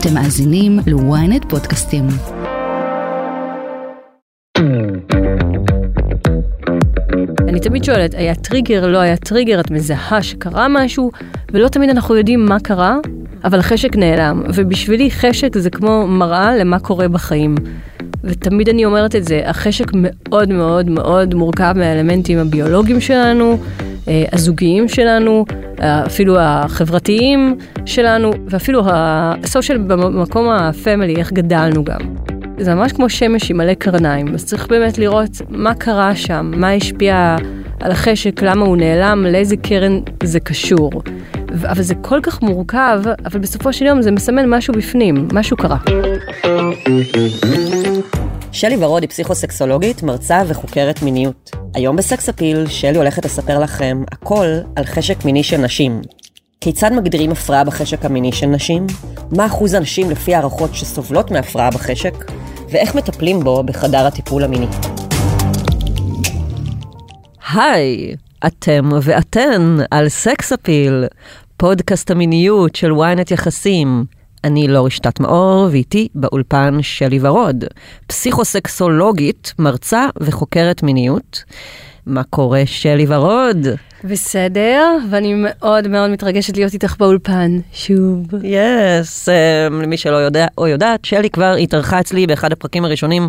אתם מאזינים ל-ynet פודקאסטים. אני תמיד שואלת, היה טריגר, לא היה טריגר, את מזהה שקרה משהו, ולא תמיד אנחנו יודעים מה קרה, אבל החשק נעלם. ובשבילי חשק זה כמו מראה למה קורה בחיים. ותמיד אני אומרת את זה, החשק מאוד מאוד מאוד מורכב מהאלמנטים הביולוגיים שלנו, הזוגיים שלנו, אפילו החברתיים שלנו, ואפילו הסושיאל במקום הפמילי, איך גדלנו גם. זה ממש כמו שמש עם מלא קרניים, אז צריך באמת לראות מה קרה שם, מה השפיע על החשק, למה הוא נעלם, לאיזה קרן זה קשור. אבל זה כל כך מורכב, אבל בסופו של יום זה מסמן משהו בפנים, משהו קרה. שלי ורוד היא פסיכוסקסולוגית, מרצה וחוקרת מיניות. היום בסקס אפיל, שלי הולכת לספר לכם הכל על חשק מיני של נשים. כיצד מגדירים הפרעה בחשק המיני של נשים? מה אחוז הנשים לפי הערכות שסובלות מהפרעה בחשק? ואיך מטפלים בו בחדר הטיפול המיני. היי, אתם ואתן על סקס אפיל, פודקאסט המיניות של ynet יחסים. אני לא רשתת מאור, ואיתי באולפן שלי ורוד, פסיכוסקסולוגית, מרצה וחוקרת מיניות. מה קורה, שלי ורוד? בסדר, ואני מאוד מאוד מתרגשת להיות איתך באולפן, שוב. יס, yes, um, למי שלא יודע או יודעת, שלי כבר התארחה אצלי באחד הפרקים הראשונים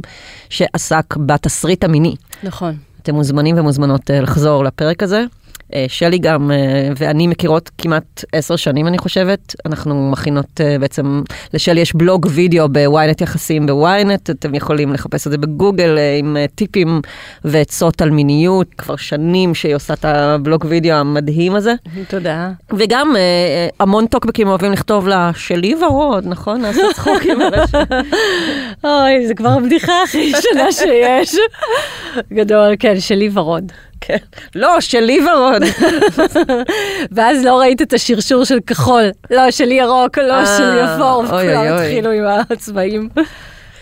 שעסק בתסריט המיני. נכון. אתם מוזמנים ומוזמנות uh, לחזור לפרק הזה. אה, שלי גם אה, ואני מכירות כמעט עשר שנים אני חושבת, אנחנו מכינות אה, בעצם, לשלי יש בלוג וידאו בוויינט יחסים בוויינט, אתם יכולים לחפש את זה בגוגל עם טיפים ועצות על מיניות, כבר שנים שהיא עושה את הבלוג וידאו המדהים הזה. תודה. וגם המון טוקבקים אוהבים לכתוב לה, שלי ורוד, נכון? נעשה צחוקים. אוי, זה כבר הבדיחה הכי ישנה שיש. גדול, כן, שלי ורוד. כן. לא, שלי ורוד. ואז לא ראית את השרשור של כחול. לא, שלי ירוק, לא, אה, שלי אפור, וכולם התחילו עם הצבעים.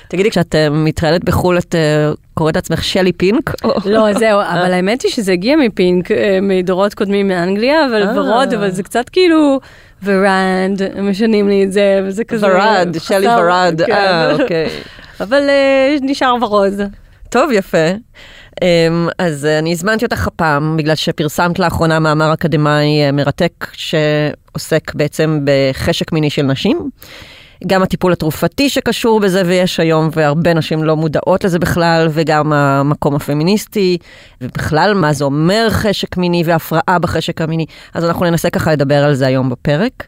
תגידי, כשאת uh, מתראיינת בחו"ל, את uh, קוראת לעצמך שלי פינק? לא, זהו, אבל האמת היא שזה הגיע מפינק, מדורות קודמים מאנגליה, אבל ורוד, אבל זה קצת כאילו... ורנד, הם משנים לי את זה, וזה כזה... ורד, שלי ורד, כן. אה, אוקיי. אבל נשאר ורוד. טוב, יפה. אמ, אז אני הזמנתי אותך הפעם, בגלל שפרסמת לאחרונה מאמר אקדמאי אה, מרתק שעוסק בעצם בחשק מיני של נשים. גם הטיפול התרופתי שקשור בזה ויש היום, והרבה נשים לא מודעות לזה בכלל, וגם המקום הפמיניסטי, ובכלל מה זה אומר חשק מיני והפרעה בחשק המיני. אז אנחנו ננסה ככה לדבר על זה היום בפרק.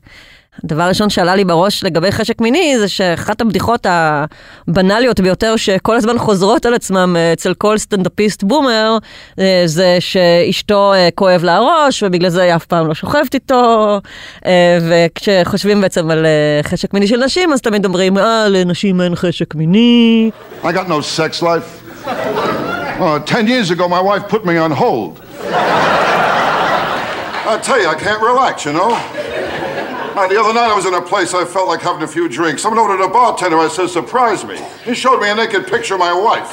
הדבר הראשון שעלה לי בראש לגבי חשק מיני זה שאחת הבדיחות הבנאליות ביותר שכל הזמן חוזרות על עצמם אה, אצל כל סטנדאפיסט בומר אה, זה שאשתו אה, כואב לה הראש ובגלל זה היא אף פעם לא שוכבת איתו וכשחושבים בעצם על חשק מיני של נשים אז תמיד אומרים אה לנשים אין חשק מיני. I got no sex life. Uh, ten years ago my wife put me on hold. I tell you I can't relax, you know. And the other night I was in a place I felt like having a few drinks. Someone ordered a bartender. I said, surprise me. He showed me a naked picture of my wife.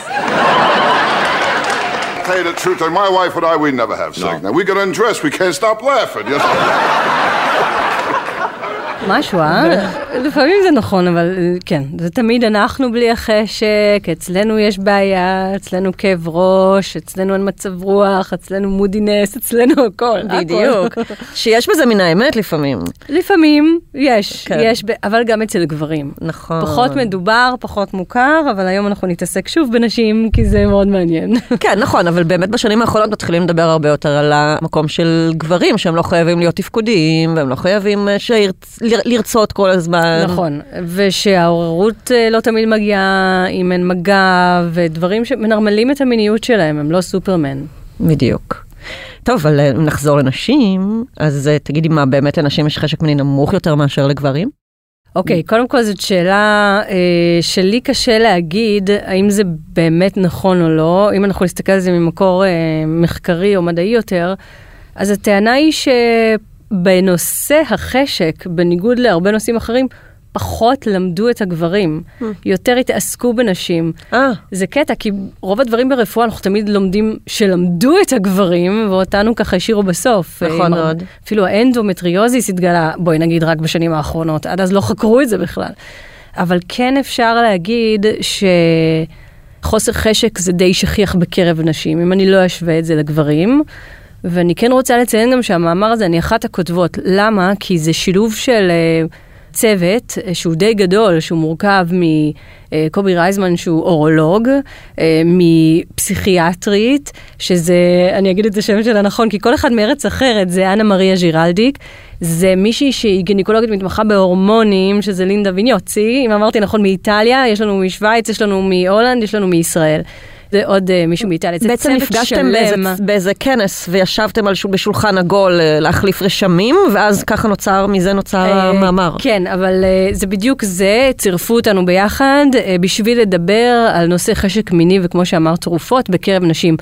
Tell you the truth, and my wife and I, we never have sex. No. Now, we get undressed, we can't stop laughing. You know? משהו, אה? לפעמים זה נכון, אבל כן, זה תמיד אנחנו בלי החשק, אצלנו יש בעיה, אצלנו כאב ראש, אצלנו אין מצב רוח, אצלנו מודינס, אצלנו הכל. בדיוק. שיש בזה מן האמת לפעמים. לפעמים יש, כן. יש, אבל גם אצל גברים. נכון. פחות מדובר, פחות מוכר, אבל היום אנחנו נתעסק שוב בנשים, כי זה מאוד מעניין. כן, נכון, אבל באמת בשנים האחרונות מתחילים לדבר הרבה יותר על המקום של גברים, שהם לא חייבים להיות תפקודיים, והם לא חייבים אה, שירצ... לרצות כל הזמן. נכון, ושהעוררות אה, לא תמיד מגיעה אם אין מגע, ודברים שמנרמלים את המיניות שלהם, הם לא סופרמן. בדיוק. טוב, אבל אם נחזור לנשים, אז אה, תגידי מה, באמת לנשים יש חשק מיני נמוך יותר מאשר לגברים? אוקיי, okay, קודם כל זאת שאלה אה, שלי קשה להגיד האם זה באמת נכון או לא. אם אנחנו נסתכל על זה ממקור אה, מחקרי או מדעי יותר, אז הטענה היא ש... בנושא החשק, בניגוד להרבה נושאים אחרים, פחות למדו את הגברים, mm. יותר התעסקו בנשים. Ah. זה קטע, כי רוב הדברים ברפואה אנחנו תמיד לומדים שלמדו את הגברים, ואותנו ככה השאירו בסוף. נכון מאוד. אפילו האנדומטריוזיס התגלה, בואי נגיד, רק בשנים האחרונות, עד אז לא חקרו את זה בכלל. אבל כן אפשר להגיד שחוסר חשק זה די שכיח בקרב נשים, אם אני לא אשווה את זה לגברים. ואני כן רוצה לציין גם שהמאמר הזה, אני אחת הכותבות. למה? כי זה שילוב של uh, צוות uh, שהוא די גדול, שהוא מורכב מקובי רייזמן שהוא אורולוג, uh, מפסיכיאטרית, שזה, אני אגיד את השם שלה נכון, כי כל אחד מארץ אחרת, זה אנה מריה ז'ירלדיק, זה מישהי שהיא גינקולוגית מתמחה בהורמונים, שזה לינדה ויניוצי, אם אמרתי נכון, מאיטליה, יש לנו משוויץ, יש לנו מהולנד, יש לנו מישראל. עוד uh, מישהו מאיטליה, זה בעצם נפגשתם באיזה, כנס וישבתם בשולחן עגול uh, להחליף רשמים, ואז ככה נוצר, מזה נוצר המאמר. כן, אבל זה בדיוק זה, צירפו אותנו ביחד בשביל לדבר על נושא חשק מיני וכמו שאמרת, תרופות בקרב נשים.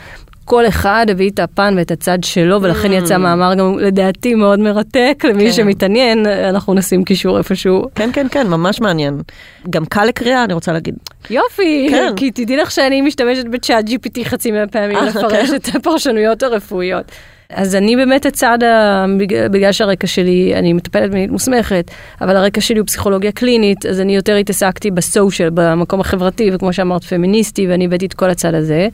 כל אחד הביא את הפן ואת הצד שלו, ולכן mm. יצא מאמר גם לדעתי מאוד מרתק, למי כן. שמתעניין, אנחנו נשים קישור איפשהו. כן, כן, כן, ממש מעניין. גם קל לקריאה, אני רוצה להגיד. יופי, כן. כי תדעי לך שאני משתמשת בצ'אט GPT חצי מהפעמים אה, לפרש כן. את הפרשנויות הרפואיות. אז אני באמת הצד, בגלל שהרקע שלי, אני מטפלת מינית מוסמכת, אבל הרקע שלי הוא פסיכולוגיה קלינית, אז אני יותר התעסקתי בסושיאל, במקום החברתי, וכמו שאמרת, פמיניסטי, ואני הבאתי את כל הצד הזה.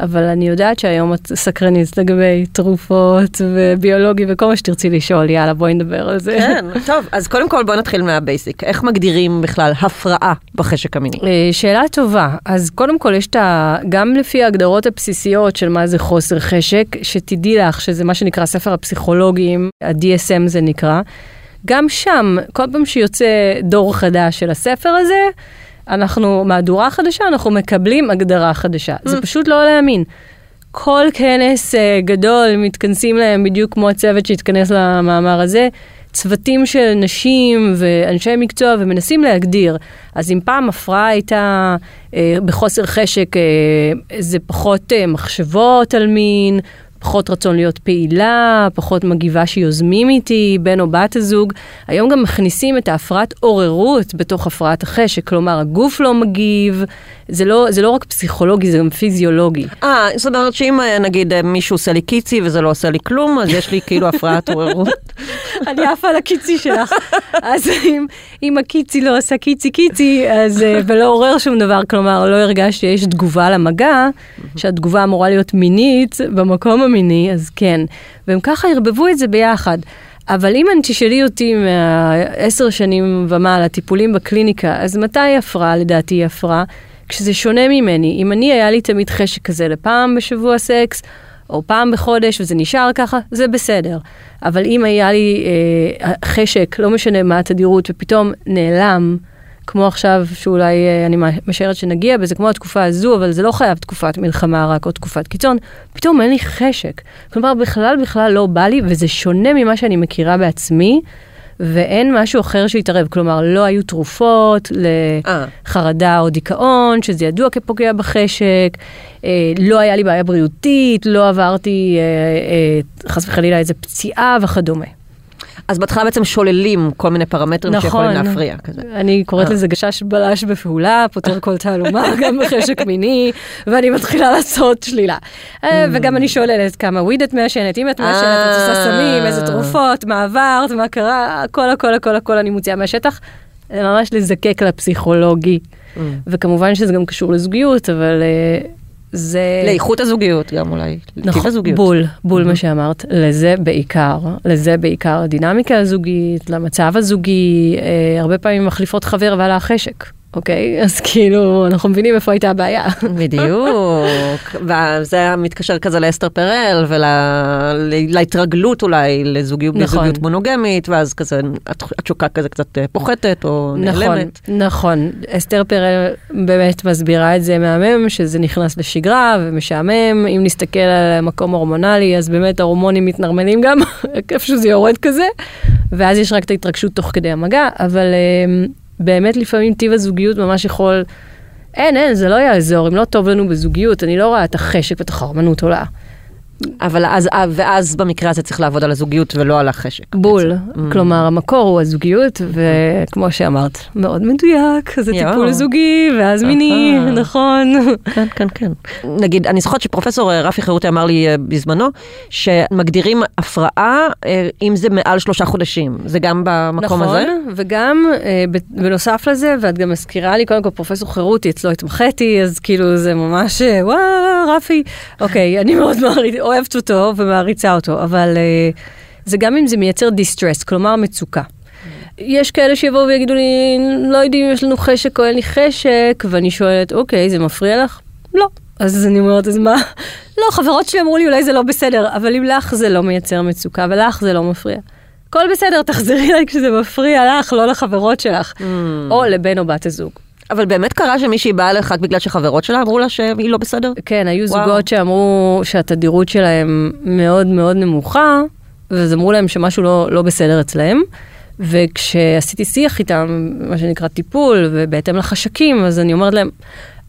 אבל אני יודעת שהיום את סקרנית לגבי תרופות וביולוגי וכל מה שתרצי לשאול, יאללה בואי נדבר על זה. כן, טוב, אז קודם כל בואי נתחיל מהבייסיק. איך מגדירים בכלל הפרעה בחשק המיני? אה, שאלה טובה. אז קודם כל יש את ה... גם לפי ההגדרות הבסיסיות של מה זה חוסר חשק, שתדעי לך שזה מה שנקרא ספר הפסיכולוגים, ה-DSM זה נקרא. גם שם, כל פעם שיוצא דור חדש של הספר הזה, אנחנו, מהדורה חדשה, אנחנו מקבלים הגדרה חדשה. Mm. זה פשוט לא להאמין. כל כנס uh, גדול מתכנסים להם בדיוק כמו הצוות שהתכנס למאמר הזה. צוותים של נשים ואנשי מקצוע ומנסים להגדיר. אז אם פעם הפרעה הייתה אה, בחוסר חשק, אה, זה פחות אה, מחשבות על מין, פחות רצון להיות פעילה, פחות מגיבה שיוזמים איתי, בן או בת הזוג. היום גם מכניסים את ההפרעת עוררות בתוך הפרעת החשק, כלומר הגוף לא מגיב, זה לא, זה לא רק פסיכולוגי, זה גם פיזיולוגי. אה, זאת אומרת שאם אה, נגיד אה, מישהו עושה לי קיצי וזה לא עושה לי כלום, אז יש לי כאילו הפרעת עוררות. אני עפה על הקיצי שלך. אז אם, אם הקיצי לא עושה קיצי קיצי, אז, אה, ולא עורר שום דבר, כלומר לא הרגשתי שיש תגובה למגע, שהתגובה אמורה להיות מינית במקום המיני, אז כן. והם ככה ערבבו את זה ביחד. אבל אם אני תשאלי אותי מעשר שנים ומעלה, טיפולים בקליניקה, אז מתי הפרעה לדעתי היא הפרעה? כשזה שונה ממני. אם אני, היה לי תמיד חשק כזה לפעם בשבוע סקס, או פעם בחודש, וזה נשאר ככה, זה בסדר. אבל אם היה לי אה, חשק, לא משנה מה התדירות, ופתאום נעלם, כמו עכשיו, שאולי אה, אני משערת שנגיע בזה, כמו התקופה הזו, אבל זה לא חייב תקופת מלחמה רק או תקופת קיצון, פתאום אין לי חשק. כלומר, בכלל בכלל לא בא לי, וזה שונה ממה שאני מכירה בעצמי. ואין משהו אחר שיתערב. כלומר, לא היו תרופות לחרדה או דיכאון, שזה ידוע כפוגע בחשק, אה, לא היה לי בעיה בריאותית, לא עברתי אה, אה, חס וחלילה איזה פציעה וכדומה. אז בהתחלה בעצם שוללים כל מיני פרמטרים נכון, שיכולים להפריע. כזה. אני קוראת אה. לזה גשש בלש בפעולה, פותר כל תעלומה, גם בחשק מיני, ואני מתחילה לעשות שלילה. אה, mm. וגם אני שוללת כמה וויד את מעשנת, אם את מעשנת, את עושה סמים, איזה תרופות, מה עברת, מה קרה, הכל הכל הכל הכל אני מוציאה מהשטח. ממש לזקק לפסיכולוגי. Mm. וכמובן שזה גם קשור לזוגיות, אבל uh, זה... לאיכות הזוגיות גם אולי, נכון, הזוגיות. בול, בול mm-hmm. מה שאמרת, לזה בעיקר, לזה בעיקר הדינמיקה הזוגית, למצב הזוגי, אה, הרבה פעמים מחליפות חבר ועלה החשק. אוקיי? אז כאילו, אנחנו מבינים איפה הייתה הבעיה. בדיוק, וזה מתקשר כזה לאסתר פרל ולהתרגלות אולי לזוגיות, נכון. מונוגמית, ואז כזה התשוקה כזה קצת אה, פוחתת או נכון, נעלמת. נכון, אסתר פרל באמת מסבירה את זה מהמם, שזה נכנס לשגרה ומשעמם. אם נסתכל על מקום הורמונלי, אז באמת ההורמונים מתנרמלים גם, איפשהו זה יורד כזה, ואז יש רק את ההתרגשות תוך כדי המגע, אבל... אמ, באמת לפעמים טיב הזוגיות ממש יכול, אין, אין, זה לא יעזור, אם לא טוב לנו בזוגיות, אני לא רואה את החשק ואת החרמנות עולה. אבל אז, אה, ואז במקרה הזה צריך לעבוד על הזוגיות ולא על החשק. בול. בעצם. כלומר, המקור הוא הזוגיות, וכמו שאמרת, מאוד מדויק, זה יואו. טיפול זוגי, ואז מיני. נכון. כן, כן, כן. נגיד, אני זוכרת שפרופסור אה, רפי חירותי אמר לי אה, בזמנו, שמגדירים הפרעה אם זה מעל שלושה חודשים. זה גם במקום הזה? נכון, וגם בנוסף לזה, ואת גם מזכירה לי, קודם כל פרופסור חירותי, אצלו התמחיתי, אז כאילו זה ממש, וואו, רפי. אוקיי, אני מאוד מעריצ- אוהבת אותו ומעריצה אותו, אבל אה, זה גם אם זה מייצר דיסטרס, כלומר מצוקה. יש כאלה שיבואו ויגידו לי, לא יודעים אם יש לנו חשק או אין לי חשק, ואני שואלת, אוקיי, זה מפריע לך? לא. אז אני אומרת, אז מה? לא, חברות שלי אמרו לי, אולי זה לא בסדר, אבל אם לך זה לא מייצר מצוקה, ולך זה לא מפריע. הכל בסדר, תחזרי אליי כשזה מפריע לך, לא לחברות שלך, Mm. או לבן או בת הזוג. אבל באמת קרה שמישהי באה אליך רק בגלל שחברות שלה אמרו לה שהיא לא בסדר? כן, היו וואו. זוגות שאמרו שהתדירות שלהם מאוד מאוד נמוכה, ואז אמרו להם שמשהו לא, לא בסדר אצלהם. וכשעשיתי שיח איתם, מה שנקרא טיפול, ובהתאם לחשקים, אז אני אומרת להם,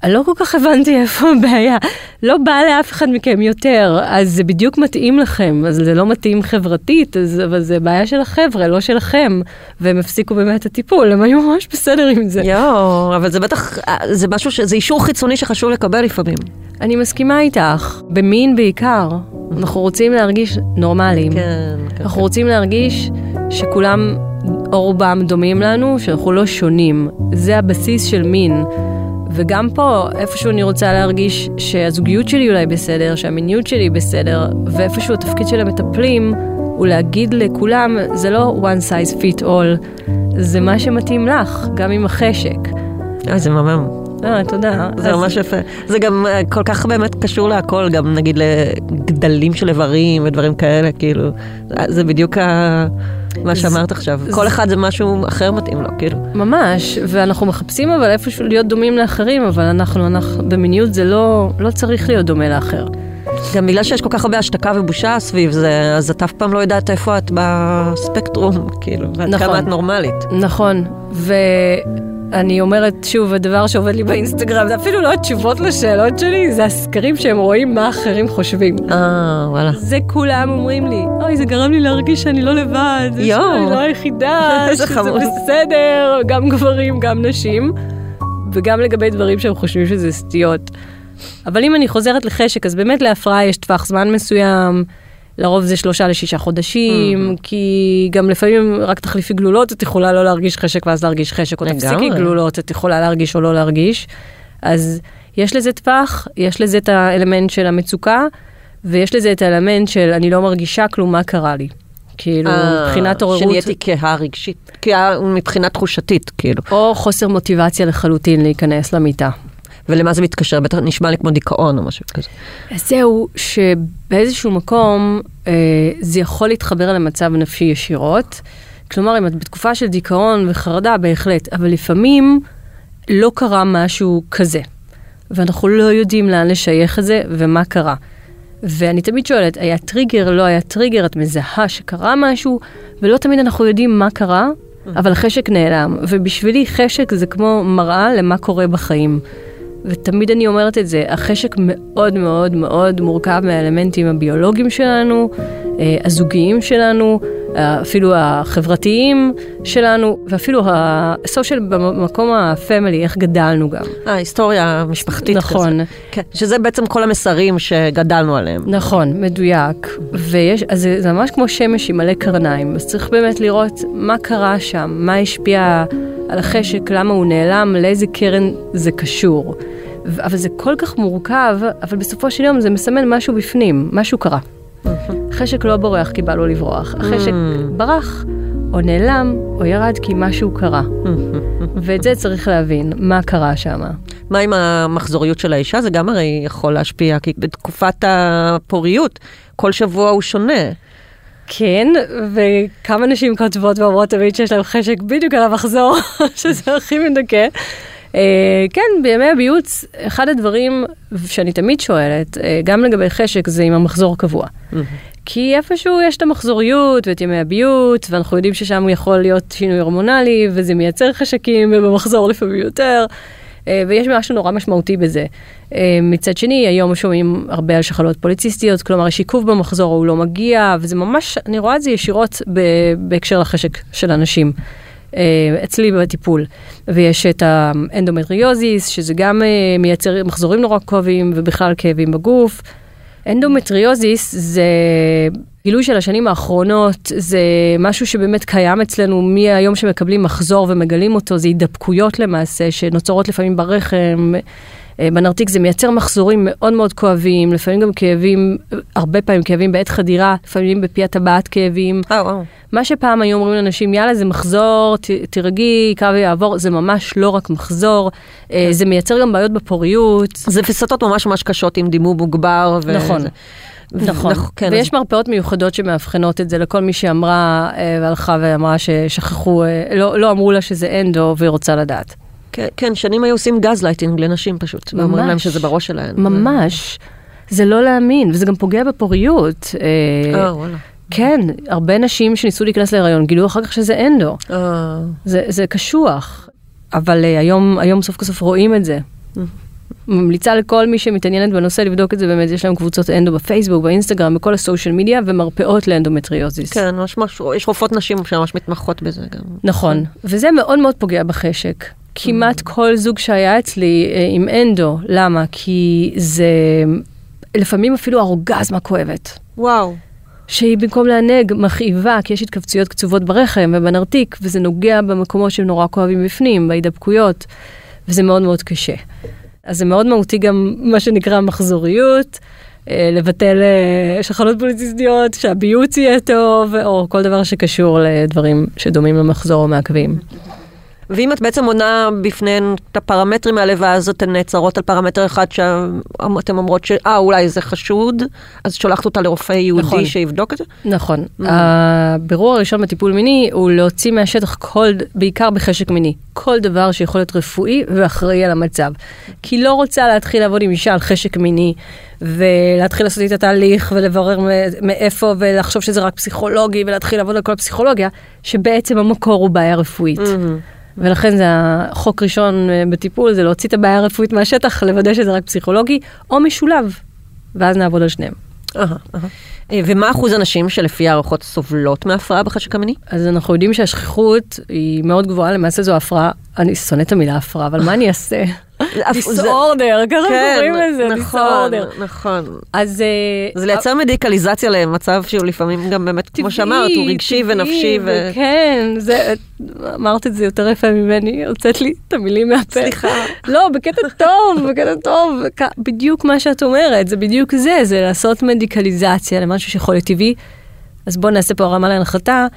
אני לא כל כך הבנתי איפה הבעיה, לא בא לאף אחד מכם יותר, אז זה בדיוק מתאים לכם, אז זה לא מתאים חברתית, אז, אבל זה בעיה של החבר'ה, לא שלכם, והם הפסיקו באמת את הטיפול, הם היו ממש בסדר עם זה. יואו, אבל זה בטח, אה, זה משהו, ש- זה אישור חיצוני שחשוב לקבל לפעמים. אני מסכימה איתך, במין בעיקר. אנחנו רוצים להרגיש נורמליים. כן, כן. אנחנו רוצים להרגיש שכולם, או רובם דומים לנו, שאנחנו לא שונים. זה הבסיס של מין. וגם פה, איפשהו אני רוצה להרגיש שהזוגיות שלי אולי בסדר, שהמיניות שלי בסדר, ואיפשהו התפקיד של המטפלים הוא להגיד לכולם, זה לא one size fit all, זה מה שמתאים לך, גם עם החשק. אה, זה מהמם. אה, תודה. זה ממש יפה. זה גם אה, כל כך באמת קשור להכל, גם נגיד לגדלים של איברים ודברים כאלה, כאילו, זה בדיוק ה... מה שאמרת עכשיו. כל אחד זה משהו אחר מתאים לו, כאילו. ממש, ואנחנו מחפשים אבל איפשהו להיות דומים לאחרים, אבל אנחנו, אנחנו במיניות זה לא, לא צריך להיות דומה לאחר. גם בגלל שיש כל כך הרבה השתקה ובושה סביב זה, אז את אף פעם לא יודעת איפה את בספקטרום, כאילו, ועד נכון. כמה את נורמלית. נכון, ואני אומרת שוב, הדבר שעובד לי באינסטגרם, זה אפילו לא התשובות לשאלות שלי, זה הסקרים שהם רואים מה אחרים חושבים. אה, וואלה. זה כולם אומרים לי, אוי, זה גרם לי להרגיש שאני לא לבד, זה. שאני לא היחידה, שזה. בסדר, גם גברים, גם נשים, וגם לגבי דברים שהם חושבים שזה סטיות. אבל אם אני חוזרת לחשק, אז באמת להפרעה יש טווח זמן מסוים, לרוב זה שלושה לשישה חודשים, כי גם לפעמים רק תחליפי גלולות, את יכולה לא להרגיש חשק ואז להרגיש חשק, או. תפסיקי גלולות, את יכולה להרגיש או לא להרגיש. אז יש לזה טווח, יש לזה את האלמנט של המצוקה, ויש לזה את האלמנט של אני לא מרגישה כלום, מה קרה לי. כאילו, אה, מבחינת עוררות, שנהייתי כהה רגשית, כהה מבחינה תחושתית, כאילו. או חוסר מוטיבציה לחלוטין להיכנס למיטה. ולמה זה מתקשר? בטח נשמע לי כמו דיכאון או משהו כזה. אז זהו, שבאיזשהו מקום אה, זה יכול להתחבר למצב נפשי ישירות. כלומר, אם את בתקופה של דיכאון וחרדה, בהחלט, אבל לפעמים לא קרה משהו כזה. ואנחנו לא יודעים לאן לשייך את זה ומה קרה. ואני תמיד שואלת, היה טריגר, לא היה טריגר, את מזהה שקרה משהו, ולא תמיד אנחנו יודעים מה קרה, אבל החשק נעלם. ובשבילי חשק זה כמו מראה למה קורה בחיים. ותמיד אני אומרת את זה, החשק מאוד מאוד מאוד מורכב מהאלמנטים הביולוגיים שלנו, אה, הזוגיים שלנו, אה, אפילו החברתיים שלנו, ואפילו הסושיאל במקום הפמילי, איך גדלנו גם. אה, היסטוריה משפחתית נכון. כזה. כן, שזה בעצם כל המסרים שגדלנו עליהם. נכון, מדויק. ויש, אז זה, זה ממש כמו שמש עם מלא קרניים, אז צריך באמת לראות מה קרה שם, מה השפיע על החשק, למה הוא נעלם, לאיזה קרן זה קשור. אבל זה כל כך מורכב, אבל בסופו של יום זה מסמן משהו בפנים, משהו קרה. החשק לא בורח כי בא לו לברוח, החשק ברח, או נעלם, או ירד כי משהו קרה. ואת זה צריך להבין, מה קרה שם. מה עם המחזוריות של האישה? זה גם הרי יכול להשפיע, כי בתקופת הפוריות, כל שבוע הוא שונה. כן, וכמה נשים כותבות ואומרות תמיד שיש להם חשק בדיוק על המחזור, שזה הכי מדכא. Uh, כן, בימי הביוץ, אחד הדברים שאני תמיד שואלת, uh, גם לגבי חשק, זה עם המחזור קבוע. כי איפשהו יש את המחזוריות ואת ימי הביוץ, ואנחנו יודעים ששם יכול להיות שינוי הורמונלי, וזה מייצר חשקים, ובמחזור לפעמים יותר. אה, ויש משהו נורא משמעותי בזה. אה, מצד שני, היום שומעים הרבה על שחלות פוליציסטיות, כלומר יש עיכוב במחזור, הוא לא מגיע, וזה ממש, אני רואה את זה ישירות בהקשר לחשק של אנשים. אצלי בטיפול. ויש את האנדומטריוזיס, שזה גם מייצר מחזורים נורא כואבים ובכלל כאבים בגוף. אנדומטריוזיס זה גילוי של השנים האחרונות, זה משהו שבאמת קיים אצלנו מהיום שמקבלים מחזור ומגלים אותו, זה הידבקויות למעשה שנוצרות לפעמים ברחם. אה, בנרתיק זה מייצר מחזורים מאוד מאוד כואבים, לפעמים גם כאבים, הרבה פעמים כאבים בעת חדירה, לפעמים בפי הטבעת כאבים. Oh, oh. מה שפעם היו אומרים לאנשים, יאללה זה מחזור, ת, תירגעי, קו יעבור, זה ממש לא רק מחזור, okay. אה, כן. זה מייצר גם בעיות בפוריות. זה וסתות ממש ממש קשות עם דימום מוגבר. ו... נכון. נכון, כן, ויש אז... מרפאות מיוחדות שמאבחנות את זה לכל מי שאמרה והלכה ואמרה ששכחו, לא, לא אמרו לה שזה אנדו והיא רוצה לדעת. כן, כן, שנים היו עושים גז לייטינג לנשים פשוט. ממש. ואומרים להם שזה בראש שלהן. ממש. זה לא להאמין, וזה גם פוגע בפוריות. אה, אה וואלה. כן, הרבה נשים שניסו להיכנס להיריון גילו אחר כך שזה אנדו. אה. זה, זה קשוח, אבל אה, היום, היום סוף כל סוף רואים את זה. ממליצה לכל מי שמתעניינת בנושא לבדוק את זה, באמת יש להם קבוצות אנדו בפייסבוק, באינסטגרם, בכל ה social media, ומרפאות לאנדומטריוזיס. כן, ממש, ממש, יש רופאות נשים שממש מתמחות בזה גם. נכון, וזה מאוד מאוד פוגע בחשק. כמעט כל זוג שהיה אצלי אה, עם אנדו, למה? כי זה לפעמים אפילו אורגזמה כואבת. וואו. שהיא במקום לענג מכאיבה, כי יש התכווצויות קצובות ברחם ובנרתיק, וזה נוגע במקומות שהם נורא כואבים בפנים, בהידבקויות, וזה מאוד מאוד קשה. אז זה מאוד מהותי גם מה שנקרא מחזוריות, אה, לבטל אה, שחלות פוליציסטיות, שהביוץ יהיה טוב, או כל דבר שקשור לדברים שדומים למחזור או מעכבים. ואם את בעצם עונה בפניהן את הפרמטרים האלה, ואז אתן נעצרות על פרמטר אחד שאתן אומרות ש... אה, אולי זה חשוד, אז שולחת אותה לרופא יהודי נכון. שיבדוק את זה? נכון. Mm. הבירור הראשון בטיפול מיני הוא להוציא מהשטח כל, בעיקר בחשק מיני, כל דבר שיכול להיות רפואי ואחראי על המצב. כי לא רוצה להתחיל לעבוד עם אישה על חשק מיני. ולהתחיל לעשות איתה תהליך ולברר מאיפה ולחשוב שזה רק פסיכולוגי ולהתחיל לעבוד על כל הפסיכולוגיה, שבעצם המקור הוא בעיה רפואית. Mm-hmm. ולכן זה החוק ראשון אה, בטיפול, זה להוציא את הבעיה הרפואית מהשטח, לוודא שזה רק פסיכולוגי, או משולב, ואז נעבוד על שניהם. אה, ומה אחוז הנשים שלפי הערכות סובלות מהפרעה בחשק המיני? אז אנחנו יודעים שהשכיחות היא מאוד גבוהה, למעשה זו הפרעה, אני שונאת את המילה הפרעה, אבל מה אני אעשה? דיסאורדר, ככה כן, קוראים לזה, דיסאורדר. נכון, נכון. אז... אה, זה לייצר מדיקליזציה למצב שהוא לפעמים גם באמת, כמו שאמרת, הוא רגשי ונפשי. כן, אמרת את זה יותר יפה ממני, הוצאת לי את המילים מהפה. סליחה. לא, בקטע טוב, בקטע טוב, בדיוק מה שאת אומרת, זה בדיוק זה, זה לעשות מדיקליזציה למשהו שיכול להיות טבעי. אז בואו נעשה פה הרמה להנחתה.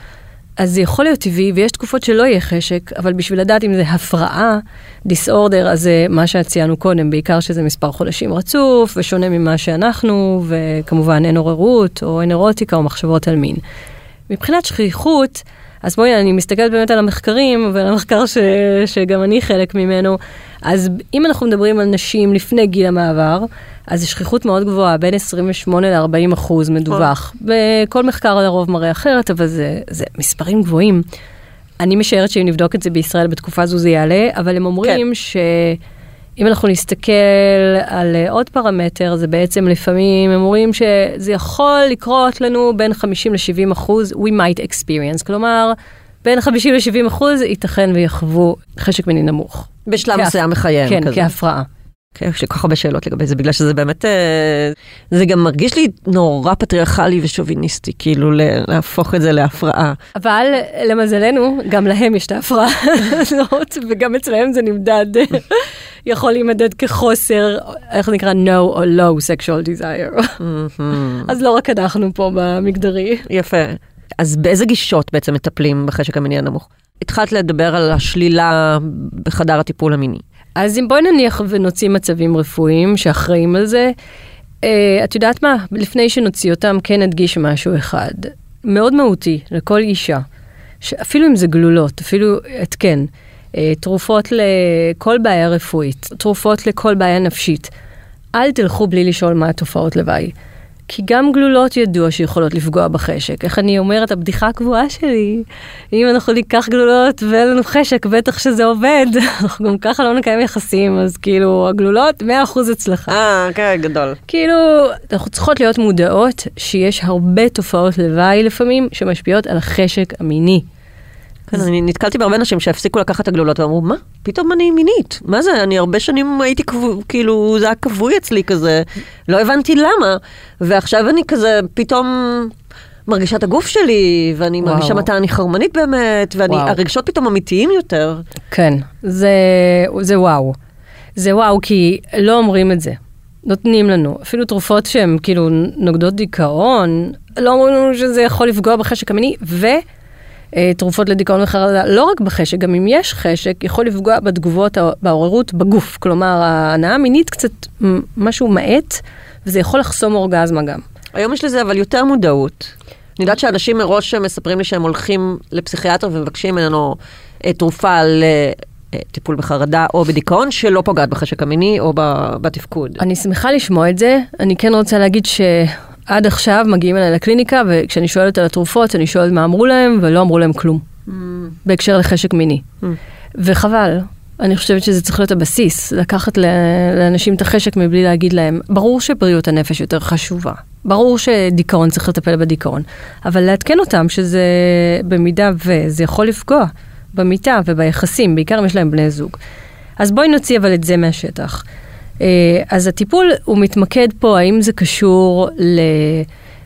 אז זה יכול להיות טבעי, ויש תקופות שלא יהיה חשק, אבל בשביל לדעת אם זה הפרעה, דיסאורדר, אז זה מה שציינו קודם, בעיקר שזה מספר חודשים רצוף, ושונה ממה שאנחנו, וכמובן אין עוררות, או אין אירוטיקה, או מחשבות על מין. מבחינת שכיחות, אז בואי, אני מסתכלת באמת על המחקרים, ועל המחקר ש, שגם אני חלק ממנו, אז אם אנחנו מדברים על נשים לפני גיל המעבר, אז זו שכיחות מאוד גבוהה, בין 28 ל-40 אחוז מדווח. בכל מחקר לרוב מראה אחרת, אבל זה, זה מספרים גבוהים. אני משערת שאם נבדוק את זה בישראל בתקופה זו זה יעלה, אבל הם אומרים כן. שאם אנחנו נסתכל על עוד פרמטר, זה בעצם לפעמים, הם אומרים שזה יכול לקרות לנו בין 50 ל-70 אחוז, we might experience, כלומר, בין 50 ל-70 אחוז ייתכן ויחוו חשק מיני נמוך. בשלב מסוים מחייהם כן, כזה. כהפרעה. כן, יש לי כל כך הרבה שאלות לגבי זה, בגלל שזה באמת, אה, זה גם מרגיש לי נורא פטריארכלי ושוביניסטי, כאילו להפוך את זה להפרעה. אבל למזלנו, גם להם יש את ההפרעה הזאת, וגם אצלהם זה נמדד, יכול להימדד כחוסר, איך נקרא no או low sexual desire. אז לא רק אנחנו פה במגדרי. יפה. אז באיזה גישות בעצם מטפלים בחשק המיני הנמוך? התחלת לדבר על השלילה בחדר הטיפול המיני. אז אם בואי נניח ונוציא מצבים רפואיים שאחראים על זה, אה, את יודעת מה? לפני שנוציא אותם, כן נדגיש משהו אחד. מאוד מהותי לכל אישה, אפילו אם זה גלולות, אפילו התקן, אה, תרופות לכל בעיה רפואית, תרופות לכל בעיה נפשית. אל תלכו בלי לשאול מה התופעות לוואי. כי גם גלולות ידוע שיכולות לפגוע בחשק. איך אני אומרת, הבדיחה הקבועה שלי, אם אנחנו ניקח גלולות ואין לנו חשק, בטח שזה עובד, אנחנו גם ככה לא נקיים יחסים, אז כאילו, הגלולות 100% הצלחה. אה, כן, גדול. כאילו, אנחנו צריכות להיות מודעות שיש הרבה תופעות לוואי לפעמים שמשפיעות על החשק המיני. כן, אני נתקלתי בהרבה נשים שהפסיקו לקחת את הגלולות ואמרו, מה? פתאום אני מינית. מה זה? אני הרבה שנים הייתי כבו, כאילו, זה היה כבוי אצלי כזה. לא הבנתי למה. ועכשיו אני כזה פתאום מרגישה את הגוף שלי, ואני וואו. מרגישה מתי אני חרמנית באמת. והרגשות פתאום אמיתיים יותר. כן, זה, זה וואו. זה וואו, כי לא אומרים את זה. נותנים לנו, אפילו תרופות שהן כאילו נוגדות דיכאון, לא אומרים לנו שזה יכול לפגוע בחשק המיני, ותרופות לדיכאון וחרדה, לא רק בחשק, גם אם יש חשק, יכול לפגוע בתגובות, בעוררות בגוף. כלומר, ההנאה המינית קצת משהו מאט, וזה יכול לחסום אורגזמה גם. היום יש לזה אבל יותר מודעות. אני יודעת שאנשים מראש מספרים לי שהם הולכים לפסיכיאטר ומבקשים ממנו אה, תרופה לטיפול בחרדה או בדיכאון שלא פוגעת בחשק המיני או בתפקוד. אני שמחה לשמוע את זה. אני כן רוצה להגיד שעד עכשיו מגיעים אליי לקליניקה, וכשאני שואלת על התרופות, אני שואלת מה אמרו להם, ולא אמרו להם כלום. בהקשר לחשק מיני. Mm. וחבל. אני חושבת שזה צריך להיות הבסיס, לקחת לאנשים את החשק מבלי להגיד להם, ברור שבריאות הנפש יותר חשובה, ברור שדיכאון צריך לטפל בדיכאון, אבל לעדכן אותם שזה במידה וזה יכול לפגוע במיטה וביחסים, בעיקר אם יש להם בני זוג. אז בואי נוציא אבל את זה מהשטח. אה, אז הטיפול הוא מתמקד פה, האם זה קשור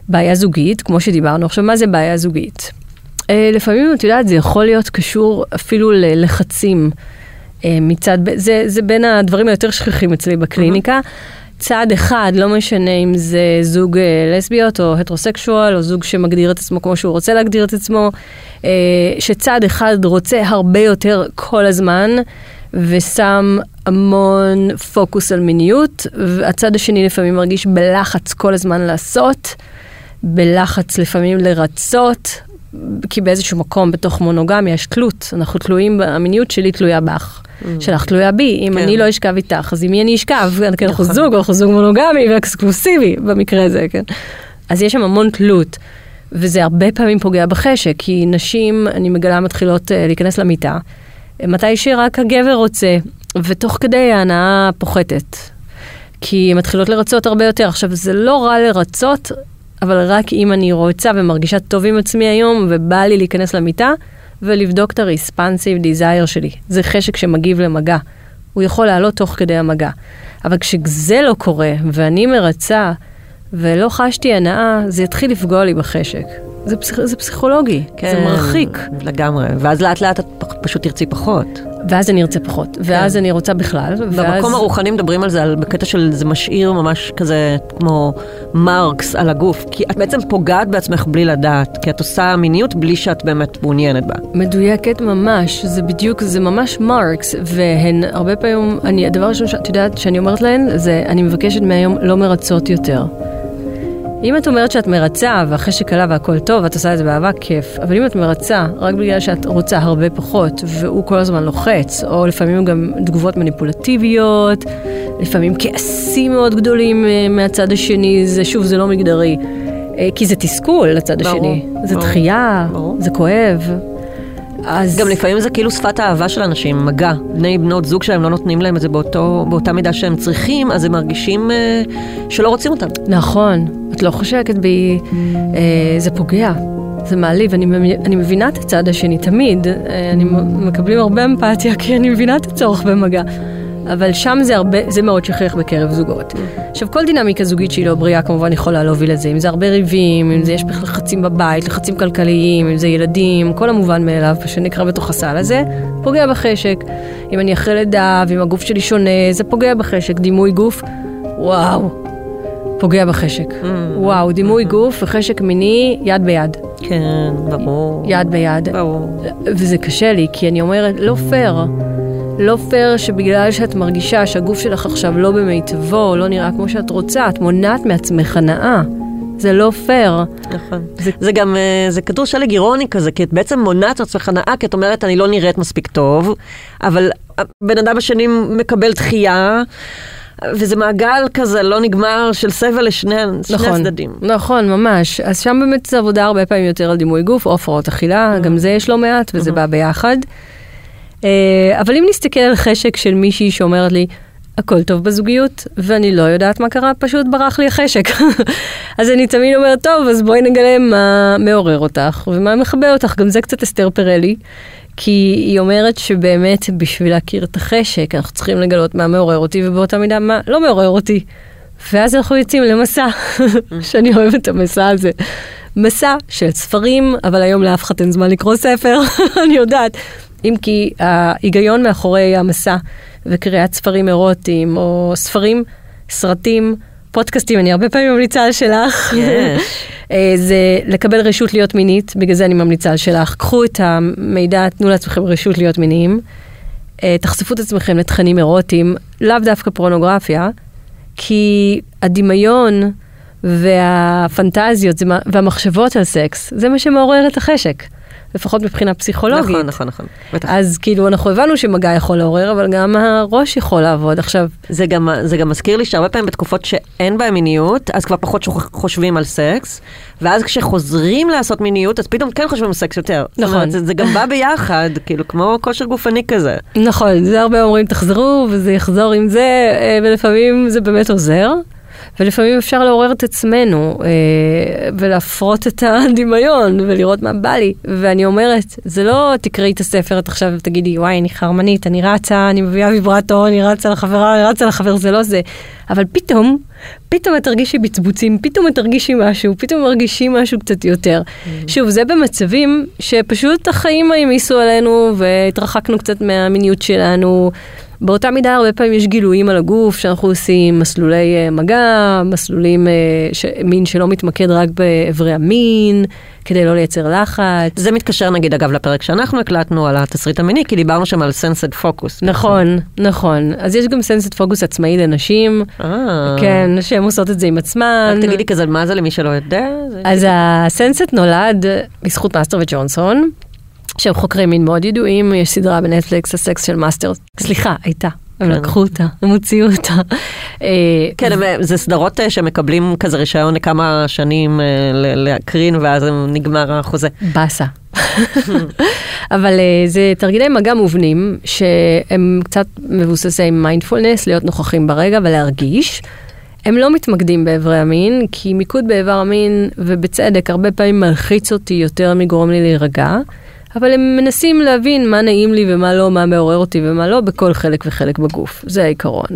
לבעיה זוגית, כמו שדיברנו. עכשיו, מה זה בעיה זוגית? אה, לפעמים, את יודעת, זה יכול להיות קשור אפילו ללחצים אה, מצד, זה, זה בין הדברים היותר שכיחים אצלי בקליניקה. צעד אחד, לא משנה אם זה זוג לסביות או הטרוסקשואל, או זוג שמגדיר את עצמו כמו שהוא רוצה להגדיר את עצמו, שצעד אחד רוצה הרבה יותר כל הזמן, ושם המון פוקוס על מיניות, והצד השני לפעמים מרגיש בלחץ כל הזמן לעשות, בלחץ לפעמים לרצות, כי באיזשהו מקום בתוך מונוגמיה יש תלות, אנחנו תלויים, המיניות שלי תלויה בך. שלך תלויה בי, אם כן. אני לא אשכב איתך, אז עם מי אני אשכב? כי אנחנו נכון. זוג, אנחנו זוג מונוגמי ואקסקלוסיבי במקרה הזה, כן? אז יש שם המון תלות, וזה הרבה פעמים פוגע בחשק, כי נשים, אני מגלה, מתחילות אה, להיכנס למיטה, מתי שרק הגבר רוצה, ותוך כדי ההנאה פוחתת. כי הן מתחילות לרצות הרבה יותר. עכשיו, זה לא רע לרצות, אבל רק אם אני רוצה ומרגישה טוב עם עצמי היום, ובא לי להיכנס למיטה, ולבדוק את ה-responsive desire שלי. זה חשק שמגיב למגע. הוא יכול לעלות תוך כדי המגע. אבל כשזה לא קורה, ואני מרצה, ולא חשתי הנאה, זה יתחיל לפגוע לי בחשק. זה, פסיכ... זה פסיכולוגי, כן. זה מרחיק. לגמרי. ואז לאט לאט את פשוט תרצי פחות. ואז אני ארצה פחות, ואז אני רוצה בכלל, ואז... במקום הרוחני מדברים על זה, על בקטע של זה משאיר ממש כזה כמו מרקס על הגוף. כי את בעצם פוגעת בעצמך בלי לדעת, כי את עושה מיניות בלי שאת באמת מעוניינת בה. מדויקת ממש, זה בדיוק, זה ממש מרקס, והן הרבה פעמים, אני, הדבר הראשון שאת יודעת שאני אומרת להן, זה אני מבקשת מהיום לא מרצות יותר. אם את אומרת שאת מרצה והחשק עלה והכל טוב, את עושה את זה באהבה, כיף. אבל אם את מרצה רק בגלל שאת רוצה הרבה פחות, והוא כל הזמן לוחץ, או לפעמים גם תגובות מניפולטיביות, לפעמים כעסים מאוד גדולים אה, מהצד השני, זה שוב, זה לא מגדרי. אה, כי זה תסכול לצד ברור, השני. זה ברור, דחייה, ברור. זה כואב. אז גם לפעמים זה כאילו שפת האהבה של אנשים, מגע. בני בנות זוג שלהם לא נותנים להם את זה באותו, באותה מידה שהם צריכים, אז הם מרגישים אה, שלא רוצים אותם. נכון, את לא חושקת בי, אה, זה פוגע, זה מעליב, אני, אני מבינה את הצד השני תמיד, אה, אני מקבלים הרבה אמפתיה כי אני מבינה את הצורך במגע, אבל שם זה הרבה, זה מאוד שכיח בקרב זוגות. עכשיו כל דינמיקה זוגית שהיא לא בריאה כמובן יכולה להוביל לזה, אם זה הרבה ריבים, אם זה יש לחצים בבית, לחצים כלכליים, אם זה ילדים, כל המובן מאליו שנקרא בתוך הסל הזה, פוגע בחשק. אם אני אחרי לידה ואם הגוף שלי שונה, זה פוגע בחשק, דימוי גוף, וואו. פוגע בחשק. וואו, דימוי גוף וחשק מיני יד ביד. כן, ברור. יד ביד. ברור. וזה קשה לי, כי אני אומרת, לא פייר. לא פייר שבגלל שאת מרגישה שהגוף שלך עכשיו לא במיטבו, לא נראה כמו שאת רוצה, את מונעת מעצמך הנאה. זה לא פייר. נכון. זה, זה גם, אה, זה כדור שלג אירוני כזה, כי את בעצם מונעת עצמך הנאה, כי את אומרת, אני לא נראית מספיק טוב, אבל הבן אדם השני מקבל דחייה, וזה מעגל כזה לא נגמר של סבל לשני שני נכון, הצדדים. נכון, ממש. אז שם באמת זה עבודה הרבה פעמים יותר על דימוי גוף או הפרעות אכילה, גם זה יש לא מעט וזה בא ביחד. אה, אבל אם נסתכל על חשק של מישהי שאומרת לי, הכל טוב בזוגיות, ואני לא יודעת מה קרה, פשוט ברח לי החשק. אז אני תמיד אומרת, טוב, אז בואי נגלה מה מעורר אותך ומה מכבה אותך, גם זה קצת אסתר פרלי. כי היא אומרת שבאמת בשביל להכיר את החשק, אנחנו צריכים לגלות מה מעורר אותי ובאותה מידה מה לא מעורר אותי. ואז אנחנו יוצאים למסע, שאני אוהבת את המסע הזה. מסע של ספרים, אבל היום לאף אחד אין זמן לקרוא ספר, אני יודעת. אם כי ההיגיון מאחורי המסע וקריאת ספרים אירוטיים, או ספרים, סרטים, פודקאסטים, אני הרבה פעמים ממליצה על שלך. יש. אה, זה לקבל רשות להיות מינית, בגלל זה אני ממליצה על שלך. קחו את המידע, תנו לעצמכם רשות להיות מיניים. אה, תחשפו את עצמכם לתכנים אירוטיים, לאו דווקא פורנוגרפיה, כי הדמיון והפנטזיות והמחשבות על סקס, זה מה שמעורר את החשק. לפחות מבחינה פסיכולוגית. נכון, נכון, נכון. בטח. אז כאילו אנחנו הבנו שמגע יכול לעורר, אבל גם הראש יכול לעבוד. עכשיו, זה גם, זה גם מזכיר לי שהרבה פעמים בתקופות שאין בהן מיניות, אז כבר פחות חושבים על סקס, ואז כשחוזרים לעשות מיניות, אז פתאום כן חושבים על סקס יותר. נכון. אומרת, זה, זה גם בא ביחד, כאילו כמו כושר גופני כזה. נכון, זה הרבה אומרים תחזרו וזה יחזור עם זה, אה, ולפעמים זה באמת עוזר. ולפעמים אפשר לעורר את עצמנו אה, ולהפרות את הדמיון ולראות מה בא לי. ואני אומרת, זה לא תקראי את הספר, את עכשיו תגידי, וואי, אני חרמנית, אני רצה, אני מביאה ויברטו, אני רצה לחברה, אני רצה לחבר, זה לא זה. אבל פתאום, פתאום את תרגישי בצבוצים, פתאום את תרגישי משהו, פתאום מרגישים משהו קצת יותר. שוב, זה במצבים שפשוט החיים העמיסו עלינו והתרחקנו קצת מהמיניות שלנו. באותה מידה הרבה פעמים יש גילויים על הגוף שאנחנו עושים, מסלולי אה, מגע, מסלולים, אה, ש... מין שלא מתמקד רק באיברי המין, כדי לא לייצר לחץ. זה מתקשר נגיד אגב לפרק שאנחנו הקלטנו על התסריט המיני, כי דיברנו שם על sensate focus. נכון, נכון. אז יש גם sensate focus עצמאי לנשים, אה. כן, שהן עושות את זה עם עצמן. רק תגידי כזה, מה זה למי שלא יודע? אז ה sensate נולד בזכות מאסטר וג'ונסון, שהם חוקרי מין מאוד ידועים, יש סדרה בנטפליקס, הסקס של מאסטר, סליחה, הייתה. הם כן. לקחו אותה, הם הוציאו אותה. אה, כן, זה סדרות אה, שמקבלים כזה רישיון לכמה שנים אה, להקרין, ואז נגמר החוזה. באסה. אבל זה תרגילי מגע מובנים שהם קצת מבוססי מיינדפולנס, להיות נוכחים ברגע ולהרגיש. הם לא מתמקדים באיברי המין, כי מיקוד באיבר המין, ובצדק, הרבה פעמים מלחיץ אותי יותר מגורם לי להירגע, אבל הם מנסים להבין מה נעים לי ומה לא, מה מעורר אותי ומה לא, בכל חלק וחלק בגוף. זה העיקרון.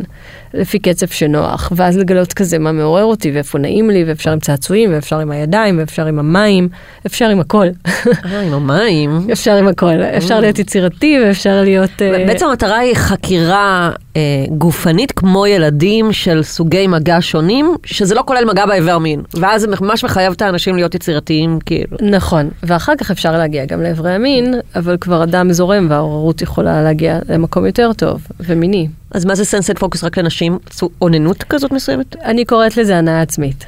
לפי קצב שנוח, ואז לגלות כזה מה מעורר אותי ואיפה נעים לי, ואפשר עם צעצועים, ואפשר עם הידיים, ואפשר עם המים, אפשר עם הכל. אה, עם המים. אפשר עם הכל, אפשר להיות יצירתי ואפשר להיות... אה, בעצם המטרה היא חקירה אה, גופנית כמו ילדים של סוגי מגע שונים, שזה לא כולל מגע באיבר מין. ואז זה ממש מחייב את האנשים להיות יצירתיים, כאילו. נכון, ואחר כך אפשר להגיע גם לאיברי המין, אבל כבר הדם זורם והעוררות יכולה להגיע למקום יותר טוב ומיני. אז מה זה sensate focus רק לנשים? אוננות כזאת מסוימת? אני קוראת לזה הנאה עצמית,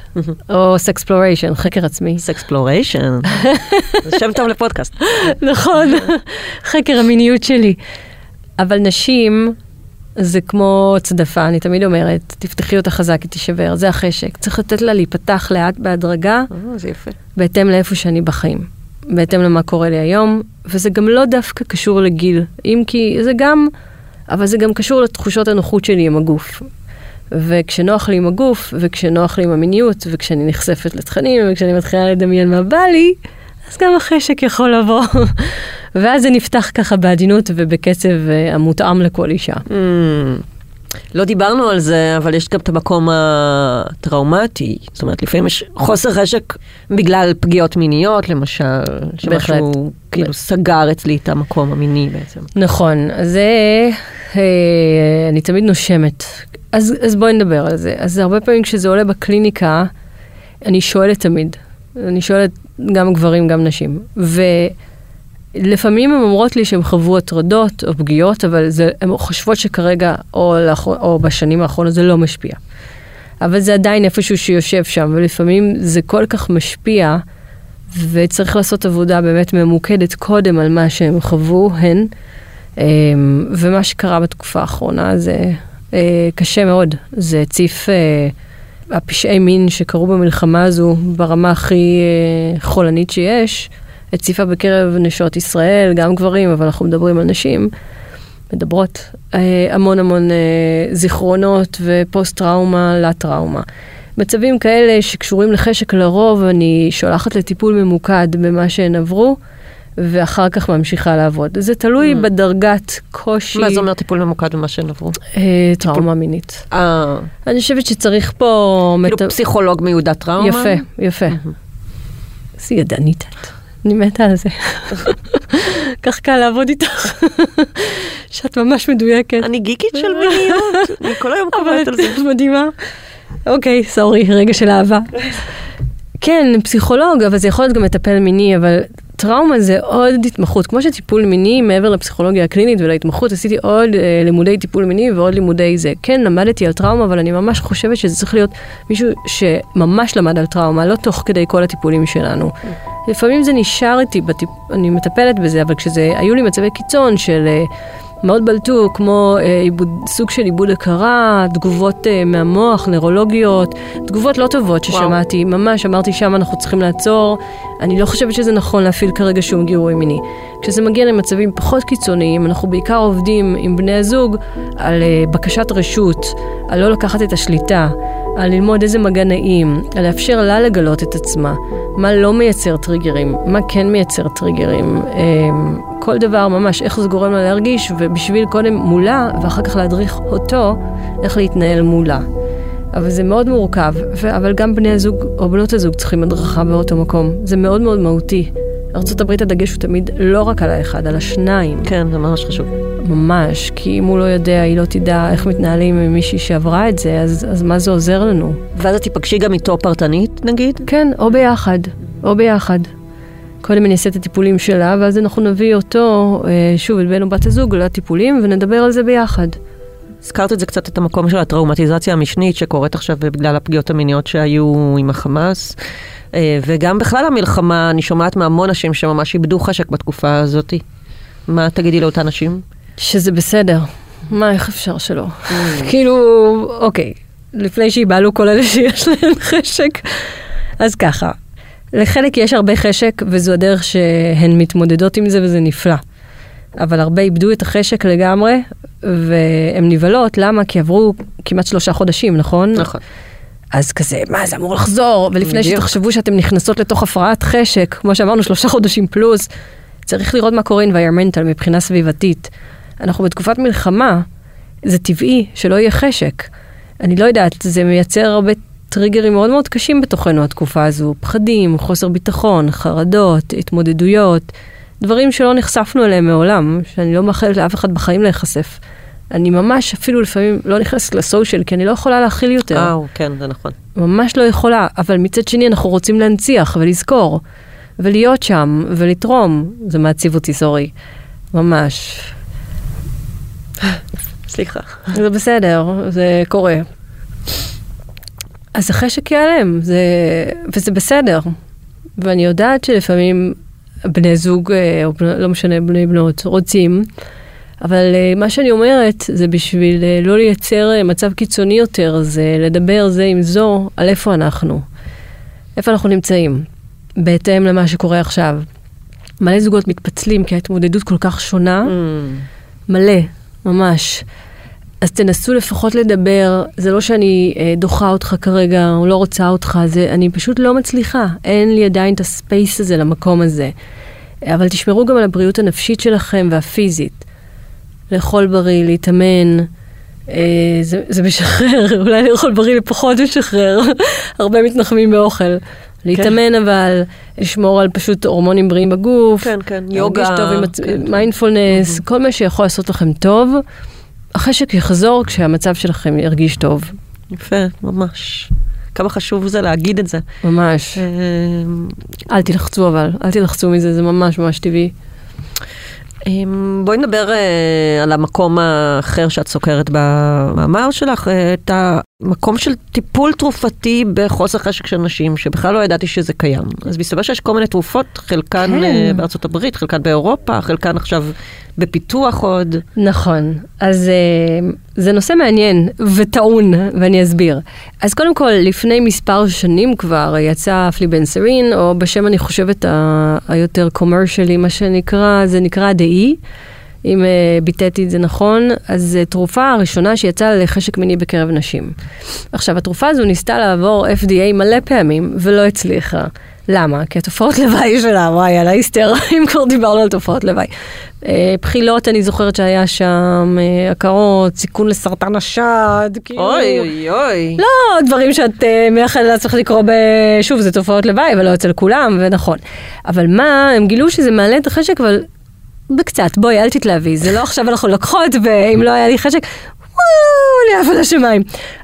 או sexploration, חקר עצמי. sexploration. זה שם טוב לפודקאסט. נכון, חקר המיניות שלי. אבל נשים זה כמו צדפה, אני תמיד אומרת, תפתחי אותה חזק, היא תישבר, זה החשק. צריך לתת לה להיפתח לאט בהדרגה, אה, זה יפה. בהתאם לאיפה שאני בחיים. בהתאם למה קורה לי היום, וזה גם לא דווקא קשור לגיל, אם כי זה גם, אבל זה גם קשור לתחושות הנוחות שלי עם הגוף. וכשנוח לי עם הגוף, וכשנוח לי עם המיניות, וכשאני נחשפת לתכנים, וכשאני מתחילה לדמיין מה בא לי, אז גם החשק יכול לבוא. ואז זה נפתח ככה בעדינות ובקצב אה, המותאם לכל אישה. Mm. לא דיברנו על זה, אבל יש גם את המקום הטראומטי. זאת אומרת, לפעמים יש חוסר חשק בגלל פגיעות מיניות, למשל, שמשהו כאילו סגר אצלי את המקום המיני בעצם. נכון, אז זה, אה, אני תמיד נושמת. אז, אז בואי נדבר על זה. אז הרבה פעמים כשזה עולה בקליניקה, אני שואלת תמיד. אני שואלת גם גברים, גם נשים. ולפעמים הן אומרות לי שהן חוו הטרדות או פגיעות, אבל הן חושבות שכרגע או, לאחר, או בשנים האחרונות זה לא משפיע. אבל זה עדיין איפשהו שיושב שם, ולפעמים זה כל כך משפיע, וצריך לעשות עבודה באמת ממוקדת קודם על מה שהם חוו, הן. אמ, ומה שקרה בתקופה האחרונה זה אה, קשה מאוד. זה הציף אה, הפשעי מין שקרו במלחמה הזו ברמה הכי אה, חולנית שיש, הציפה בקרב נשות ישראל, גם גברים, אבל אנחנו מדברים על נשים. מדברות אה, המון המון אה, זיכרונות ופוסט-טראומה לטראומה. מצבים כאלה שקשורים לחשק לרוב, אני שולחת לטיפול ממוקד במה שהן עברו, ואחר כך ממשיכה לעבוד. זה תלוי Mm. בדרגת קושי, מה זה אומר טיפול ממוקד במה שהן עברו? אה, טראומה מינית. אה, אני חושבת שצריך פה... כאילו מט- פסיכולוג מיודע טראומה? יפה, יפה. איזה ידענית את. אני מתה על זה. כך קל לעבוד איתך. שאת ממש מדויקת. אני גיקית של מיניות, אני כל היום קוראת על זה. את מדהימה. אוקיי, סורי, רגע של אהבה. כן, פסיכולוג, אבל זה יכול להיות גם מטפל מיני, אבל טראומה זה עוד התמחות. כמו שטיפול מיני, מעבר לפסיכולוגיה הקלינית ולהתמחות, עשיתי עוד אה, לימודי טיפול מיני ועוד לימודי זה. כן, למדתי על טראומה, אבל אני ממש חושבת שזה צריך להיות מישהו שממש למד על טראומה, לא תוך כדי כל הטיפולים שלנו. לפעמים זה נשאר איתי, בטיפ... אני מטפלת בזה, אבל כשזה, היו לי מצבי קיצון של... אה, מאוד בלטו, כמו אה, עיבוד, סוג של עיבוד הכרה, תגובות אה, מהמוח, נוירולוגיות, תגובות לא טובות ששמעתי, ממש אמרתי שם אנחנו צריכים לעצור, אני לא חושבת שזה נכון להפעיל כרגע שום גירוי מיני. כשזה מגיע למצבים פחות קיצוניים, אנחנו בעיקר עובדים עם בני הזוג על אה, בקשת רשות, על לא לקחת את השליטה, על ללמוד איזה מגע נעים, על לאפשר לה לגלות את עצמה, מה לא מייצר טריגרים, מה כן מייצר טריגרים, אה, כל דבר ממש, איך זה גורם לה להרגיש, ובשביל קודם מולה, ואחר כך להדריך אותו איך להתנהל מולה. אבל זה מאוד מורכב, ו- אבל גם בני הזוג או בנות הזוג צריכים הדרכה באותו מקום. זה מאוד מאוד מהותי. ארה"ב הדגש הוא תמיד לא רק על האחד, על השניים. כן, זה ממש חשוב. ממש, כי אם הוא לא יודע, היא לא תדע איך מתנהלים עם מישהי שעברה את זה, אז, אז מה זה עוזר לנו? ואז את תיפגשי גם איתו פרטנית, נגיד? כן, או ביחד, או ביחד. קודם אני אעשה את הטיפולים שלה, ואז אנחנו נביא אותו, אה, שוב, את בן או בת הזוג לטיפולים, ונדבר על זה ביחד. הזכרת את זה קצת, את המקום של הטראומטיזציה המשנית שקורית עכשיו בגלל הפגיעות המיניות שהיו עם החמאס. אה, וגם בכלל המלחמה, אני שומעת מהמון נשים שממש איבדו חשק בתקופה הזאת. מה תגידי לאותן נשים? שזה בסדר. מה, איך אפשר שלא? כאילו, אוקיי, לפני שיבהלו כל אלה שיש להם חשק, אז ככה, לחלק יש הרבה חשק, וזו הדרך שהן מתמודדות עם זה, וזה נפלא. אבל הרבה איבדו את החשק לגמרי, והן נבהלות, למה? כי עברו כמעט שלושה חודשים, נכון? נכון. אז כזה, מה, זה אמור לחזור? ולפני בדיוק. שתחשבו שאתם נכנסות לתוך הפרעת חשק, כמו שאמרנו, שלושה חודשים פלוס, צריך לראות מה קורה environmental מבחינה סביבתית. אנחנו בתקופת מלחמה, זה טבעי שלא יהיה חשק. אני לא יודעת, זה מייצר הרבה טריגרים מאוד מאוד קשים בתוכנו, התקופה הזו. פחדים, חוסר ביטחון, חרדות, התמודדויות, דברים שלא נחשפנו אליהם מעולם, שאני לא מאחלת לאף אחד בחיים להיחשף. אני ממש אפילו לפעמים לא נכנסת לסושיאל, כי אני לא יכולה להכיל יותר. אה, כן, זה נכון. ממש לא יכולה, אבל מצד שני אנחנו רוצים להנציח ולזכור, ולהיות שם, ולתרום. זה מעציב אותי, סורי. ממש. סליחה. זה בסדר, זה קורה. אז החשק ייעלם, זה... וזה בסדר. ואני יודעת שלפעמים בני זוג, אה, או בני- לא משנה, בני בנות, רוצים, אבל אה, מה שאני אומרת זה בשביל אה, לא לייצר מצב קיצוני יותר, זה לדבר זה עם זו על איפה אנחנו. איפה אנחנו נמצאים, בהתאם למה שקורה עכשיו. מלא זוגות מתפצלים כי ההתמודדות כל כך שונה. מלא, ממש. אז תנסו לפחות לדבר, זה לא שאני אה, דוחה אותך כרגע או לא רוצה אותך, זה, אני פשוט לא מצליחה, אין לי עדיין את הספייס הזה למקום הזה. אבל תשמרו גם על הבריאות הנפשית שלכם והפיזית. לאכול בריא, להתאמן, אה, זה, זה משחרר, אולי לאכול בריא פחות משחרר, הרבה מתנחמים באוכל. להתאמן אבל, לשמור על פשוט הורמונים בריאים בגוף. כן, כן, יוגה. להרגיש טוב עם עצ... כן. מיינדפולנס, כל מה שיכול לעשות לכם טוב, החשק יחזור כשהמצב שלכם ירגיש טוב. יפה, ממש. כמה חשוב זה להגיד את זה. ממש. אה, אל תלחצו אבל, אל תלחצו מזה, זה ממש ממש טבעי. אמ, בואי נדבר אה, על המקום האחר שאת סוקרת במאמר שלך, אה, את מקום של טיפול תרופתי בחוסר חשק של נשים, שבכלל לא ידעתי שזה קיים. אז מסתבר שיש כל מיני תרופות, חלקן כן. אה, בארצות הברית, חלקן באירופה, חלקן עכשיו בפיתוח עוד. נכון, אז אה, זה נושא מעניין וטעון, ואני אסביר. אז קודם כל, לפני מספר שנים כבר יצא פליבנסרין, או בשם אני חושבת היותר קומרשלי, מה שנקרא, זה נקרא דאי. אם אה, ביטאתי את זה נכון, אז זו תרופה הראשונה שיצאה לחשק מיני בקרב נשים. עכשיו, התרופה הזו ניסתה לעבור FDA מלא פעמים, ולא הצליחה. למה? כי התופעות לוואי שלה, וואי, על ההיסטר, אם כבר דיברנו על תופעות לוואי. אה, בחילות, אני זוכרת שהיה שם, אה, עקרות, סיכון לסרטן השד, כאילו... אוי אוי אוי. לא, דברים שאת uh, מייחדת לעצמך לקרוא ב... שוב, זה תופעות לוואי, ולא אצל כולם, ונכון. אבל מה, הם גילו שזה מעלה את החשק, אבל בקצת, בואי, אל תתלהבי, זה לא עכשיו אנחנו לוקחות, ואם לא היה לי חשק, וואו, לעף על השמיים.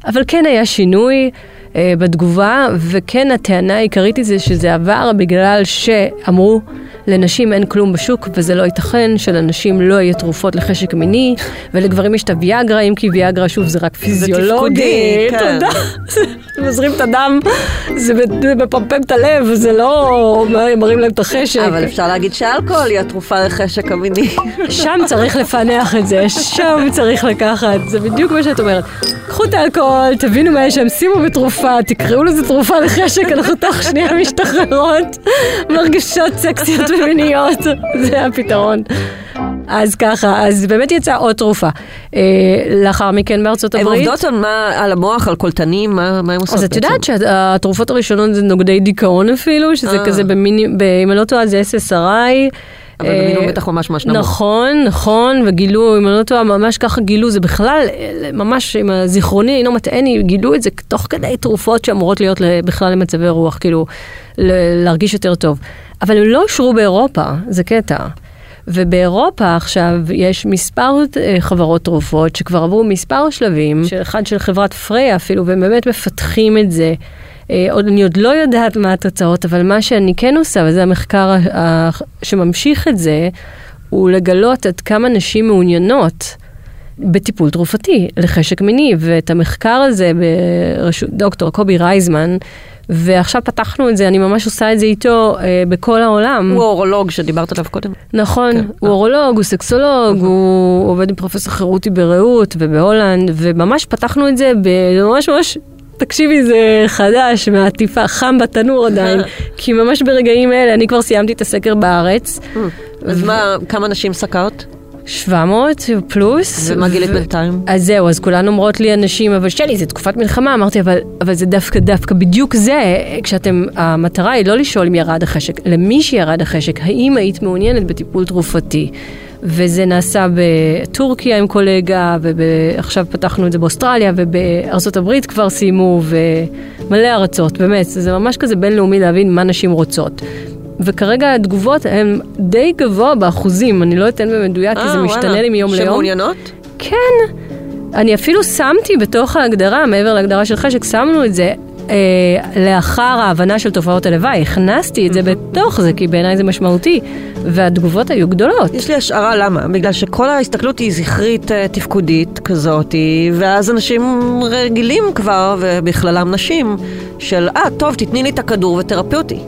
אבל כן היה שינוי. אה, בתגובה, וכן הטענה העיקרית היא זה שזה עבר בגלל שאמרו לנשים אין כלום בשוק וזה לא ייתכן שלנשים לא יהיה תרופות לחשק מיני ולגברים יש את הוויאגרה, אם כי ויאגרה שוב זה רק פיזיולוגי. תפקודי, כן. תודה. זה מזרים את הדם, זה זה מפמפם את הלב, זה לא מרים להם את החשק. אבל אפשר להגיד שאלכוהול היא התרופה לחשק המיני. שם צריך לפענח את זה, שם צריך לקחת, זה בדיוק מה שאת אומרת. קחו את האלכוהול, תבינו מה יש שם, שימו בתרופה, תקראו לזה תרופה לחשק, אנחנו תוך שנייה משתחררות, מרגישות סקסיות ומיניות, זה הפתרון. אז ככה, אז באמת יצאה עוד תרופה. אה, לאחר מכן בארצות הן הברית. עובדות על מה, על המוח, על קולטנים, מה מה הן עושות אז את בעצם? יודעת שהתרופות הראשונות זה נוגדי דיכאון אפילו, שזה אה. כזה במיני, ב- אם אני לא טועה זה SSRI. אבל אה, במינון בטח ממש ממש נמוך. נכון, נכון, וגילו, אם אני לא טועה, ממש ככה גילו, זה בכלל, אה, ממש, אם הזיכרוני אינו מטעני, גילו את זה תוך כדי תרופות שאמורות להיות בכלל למצבי רוח, כאילו, להרגיש יותר טוב. אבל הם לא אושרו באירופה, זה קטע. ובאירופה עכשיו יש מספר אה, חברות תרופות שכבר עברו מספר שלבים, של אחד של חברת פריי אפילו, והם באמת מפתחים את זה. אה, עוד, אני עוד לא יודעת מה התוצאות, אבל מה שאני כן עושה, וזה המחקר שממשיך את זה, הוא לגלות עד כמה נשים מעוניינות בטיפול תרופתי לחשק מיני, ואת המחקר הזה ברשות דוקטור קובי רייזמן, ועכשיו פתחנו את זה, אני ממש עושה את זה איתו אה, בכל העולם. הוא האורולוג שדיברת עליו קודם. נכון, כן. הוא אורולוג, הוא סקסולוג, הוא עובד עם פרופסור חירותי ברעות ובהולנד, וממש פתחנו את זה בממש ממש... תקשיבי, זה חדש, מהטיפה, חם בתנור עדיין, כי ממש ברגעים אלה, אני כבר סיימתי את הסקר בארץ, אז מה, כמה נשים סקרת? 700 פלוס. ומה גילית בינתיים? אז זהו, אז כולן אומרות לי אנשים, אבל שלי, זה תקופת מלחמה, אמרתי, אבל, אבל זה דווקא, דווקא בדיוק זה, כשאתם, המטרה היא לא לשאול אם ירד החשק, למי שירד החשק, האם היית מעוניינת בטיפול תרופתי. וזה נעשה בטורקיה עם קולגה, ועכשיו פתחנו את זה באוסטרליה, ובארצות הברית כבר סיימו, ומלא ארצות, באמת, זה ממש כזה בינלאומי להבין מה נשים רוצות. וכרגע התגובות הן די גבוה באחוזים, אני לא אתן במדויק, כי זה אה, משתנה. לי מיום ליום. שמעוניינות? כן. אני אפילו שמתי בתוך ההגדרה, מעבר להגדרה של חשק, שמנו את זה לאחר ההבנה של תופעות הלוואי. הכנסתי את זה בתוך זה, כי בעיניי זה משמעותי, והתגובות היו גדולות. יש לי השערה למה, בגלל שכל ההסתכלות היא זכרית אה, תפקודית כזאת, ואז אנשים רגילים כבר, ובכללם נשים, של אה, טוב, תתני לי את הכדור ותרפי אותי.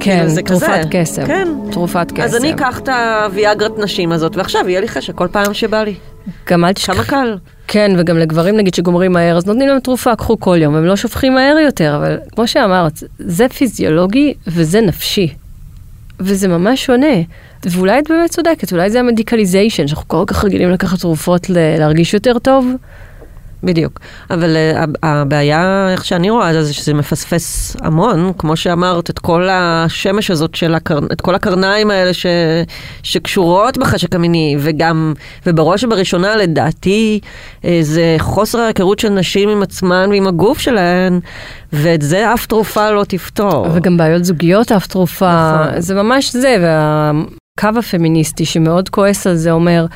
כן, זה תרופת כזה. קסם. כן. תרופת קסם. אז אני אקח את הוויאגרת נשים הזאת, ועכשיו יהיה לי חשק כל פעם שבא לי. גם אל תשכח. כמה קל. כן, וגם לגברים נגיד שגומרים מהר, אז נותנים להם תרופה, קחו כל יום, הם לא שופכים מהר יותר, אבל כמו שאמרת, זה פיזיולוגי וזה נפשי. וזה ממש שונה. ואולי את באמת צודקת, אולי זה המדיקליזיישן, שאנחנו כל כך רגילים לקחת תרופות ל- להרגיש יותר טוב. בדיוק. אבל uh, הבעיה, איך שאני רואה זה, זה שזה מפספס המון, כמו שאמרת, את כל השמש הזאת של הקר... את כל הקרניים האלה ש... שקשורות בחשק המיני, וגם, ובראש ובראשונה, לדעתי, אה, זה חוסר ההיכרות של נשים עם עצמן ועם הגוף שלהן, ואת זה אף תרופה לא תפתור. וגם בעיות זוגיות אף תרופה, נכון. זה ממש זה, והקו הפמיניסטי שמאוד כועס על זה אומר,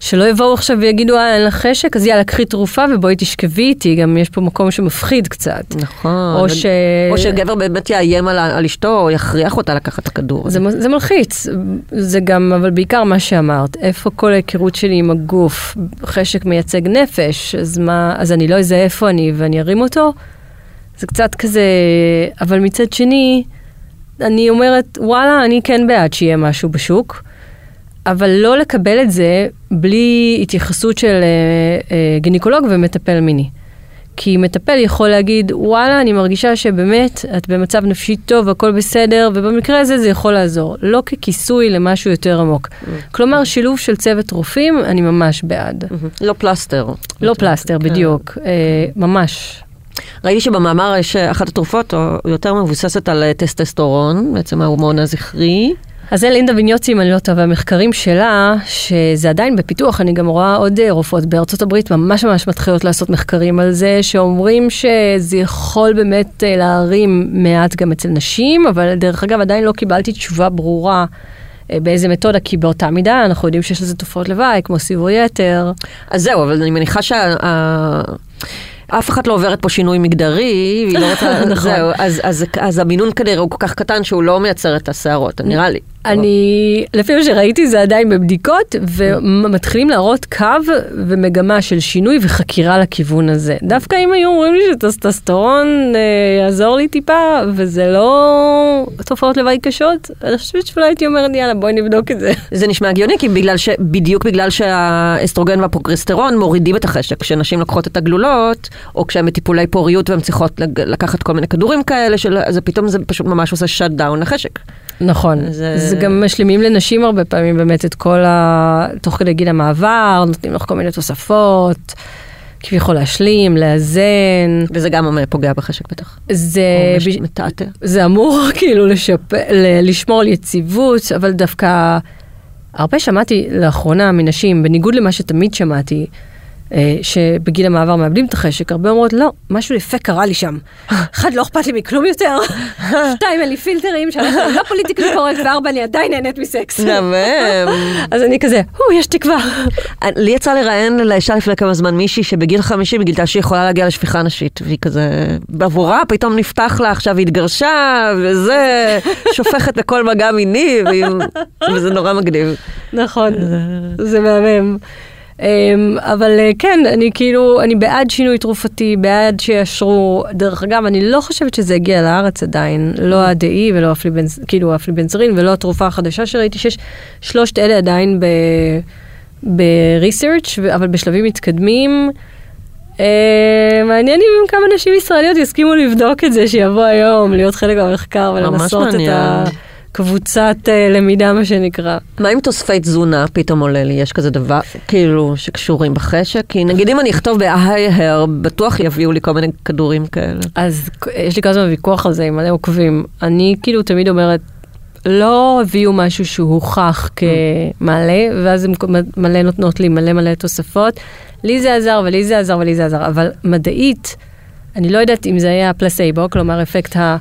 שלא יבואו עכשיו ויגידו, אה, אין לך חשק, אז יאללה, קחי תרופה ובואי תשכבי איתי, גם יש פה מקום שמפחיד קצת. נכון. או ש... או שגבר באמת יאיים על, על אשתו, או יכריח אותה לקחת את הכדור. זה, זה מלחיץ, זה גם, אבל בעיקר מה שאמרת, איפה כל ההיכרות שלי עם הגוף, חשק מייצג נפש, אז מה, אז אני לא אזהה איפה אני ואני ארים אותו? זה קצת כזה, אבל מצד שני, אני אומרת, וואלה, אני כן בעד שיהיה משהו בשוק, אבל לא לקבל את זה בלי התייחסות של אה, אה, גינקולוג ומטפל מיני. כי מטפל יכול להגיד, וואלה, אני מרגישה שבאמת את במצב נפשי טוב, הכל בסדר, ובמקרה הזה זה יכול לעזור. לא ככיסוי למשהו יותר עמוק. כלומר, שילוב של צוות רופאים, אני ממש בעד. לא פלסטר. לא פלסטר, כן. בדיוק. אה, ממש. ראיתי שבמאמר יש אחת התרופות או יותר מבוססת על טסטסטורון, בעצם ההורמון הזכרי. אז זה לינדה ויניוצי, אם אני לא טועה, והמחקרים שלה, שזה עדיין בפיתוח, אני גם רואה עוד אה, רופאות בארצות הברית ממש ממש מתחילות לעשות מחקרים על זה, שאומרים שזה יכול באמת אה, להרים מעט גם אצל נשים, אבל דרך אגב עדיין לא קיבלתי תשובה ברורה. אה, באיזה מתודה, כי באותה מידה אנחנו יודעים שיש לזה תופעות לוואי, כמו סיבוי יתר. אז זהו, אבל אני מניחה שה... אף אחת לא עוברת פה שינוי מגדרי, והיא לא רוצה... נכון. זהו, אז, אז, אז המינון כנראה הוא כל כך קטן שהוא לא מייצר את השערות, נראה לי. אני, לפי מה שראיתי זה עדיין בבדיקות, ומתחילים להראות קו ומגמה של שינוי וחקירה לכיוון הזה. דווקא אם היו אומרים לי שטסטסטורון אה, יעזור לי טיפה, וזה לא תופעות לוואי קשות, אני חושבת שאולי הייתי אומרת, יאללה, בואי נבדוק את זה. זה נשמע הגיוני, כי בגלל ש... בדיוק בגלל שהאסטרוגן והפרוגסטרון מורידים את החשק. כשנשים לוקחות את הגלולות, או כשהן בטיפולי פוריות והן צריכות לקחת כל מיני כדורים כאלה, של... אז פתאום זה פשוט ממש עושה shut down לחשק. נכון, זה- זה גם משלימים לנשים הרבה פעמים באמת את כל ה... תוך כדי גיל המעבר, נותנים לך כל מיני תוספות, כביכול להשלים, לאזן. וזה גם פוגע בחשק בטח. זה... או מש- מתעתע. זה אמור כאילו לשפ... ל- לשמור על יציבות, אבל דווקא הרבה שמעתי לאחרונה מנשים, בניגוד למה שתמיד שמעתי, שבגיל המעבר מאבדים את החשק, הרבה אומרות, לא, משהו יפה קרה לי שם. אחד, לא אכפת לי מכלום יותר, שתיים, אין לי פילטרים, שלוש, אני לא פוליטיקלי קורקט, וארבע, אני עדיין נהנית מסקס. מהמם. אז אני כזה, הו, יש תקווה. לי יצא לראיין לאישה לפני כמה זמן מישהי שבגיל 50 היא גילתה שהיא יכולה להגיע לשפיכה נשית, והיא כזה, בעבורה פתאום נפתח לה עכשיו היא התגרשה, וזה, שופכת בכל מגע מיני, וזה נורא מגניב. נכון, זה מהמם. אמ, אבל אה, כן, אני כאילו, אני בעד שינוי תרופתי, בעד שיאשרו. דרך אגב, אני לא חושבת שזה הגיע לארץ עדיין, לא ה-DE ולא הפליבנז, כאילו הפליבנזרין ולא התרופה החדשה שראיתי, שיש שלושת אלה עדיין ב-research, אבל בשלבים מתקדמים. אה, מעניין אם כמה נשים ישראליות יסכימו לבדוק את זה, שיבוא היום, להיות חלק מהמחקר ולנסות את מעניין. הקבוצת אה, למידה, מה שנקרא. מה עם תוספי תזונה פתאום עולה לי? יש כזה דבר, כאילו, שקשורים בחשק? כי נגיד אם אני אכתוב ב-IHR, בטוח יביאו לי כל מיני כדורים כאלה. אז יש לי כל הזמן ויכוח על זה עם מלא עוקבים. אני כאילו תמיד אומרת, לא הביאו משהו שהוא הוכח כמעלה, ואז הם מלא נותנות לי מלא מלא תוספות. לי זה עזר ולי זה עזר ולי זה עזר, אבל מדעית, אני לא יודעת אם זה היה פלסייבו, כלומר אפקט ה...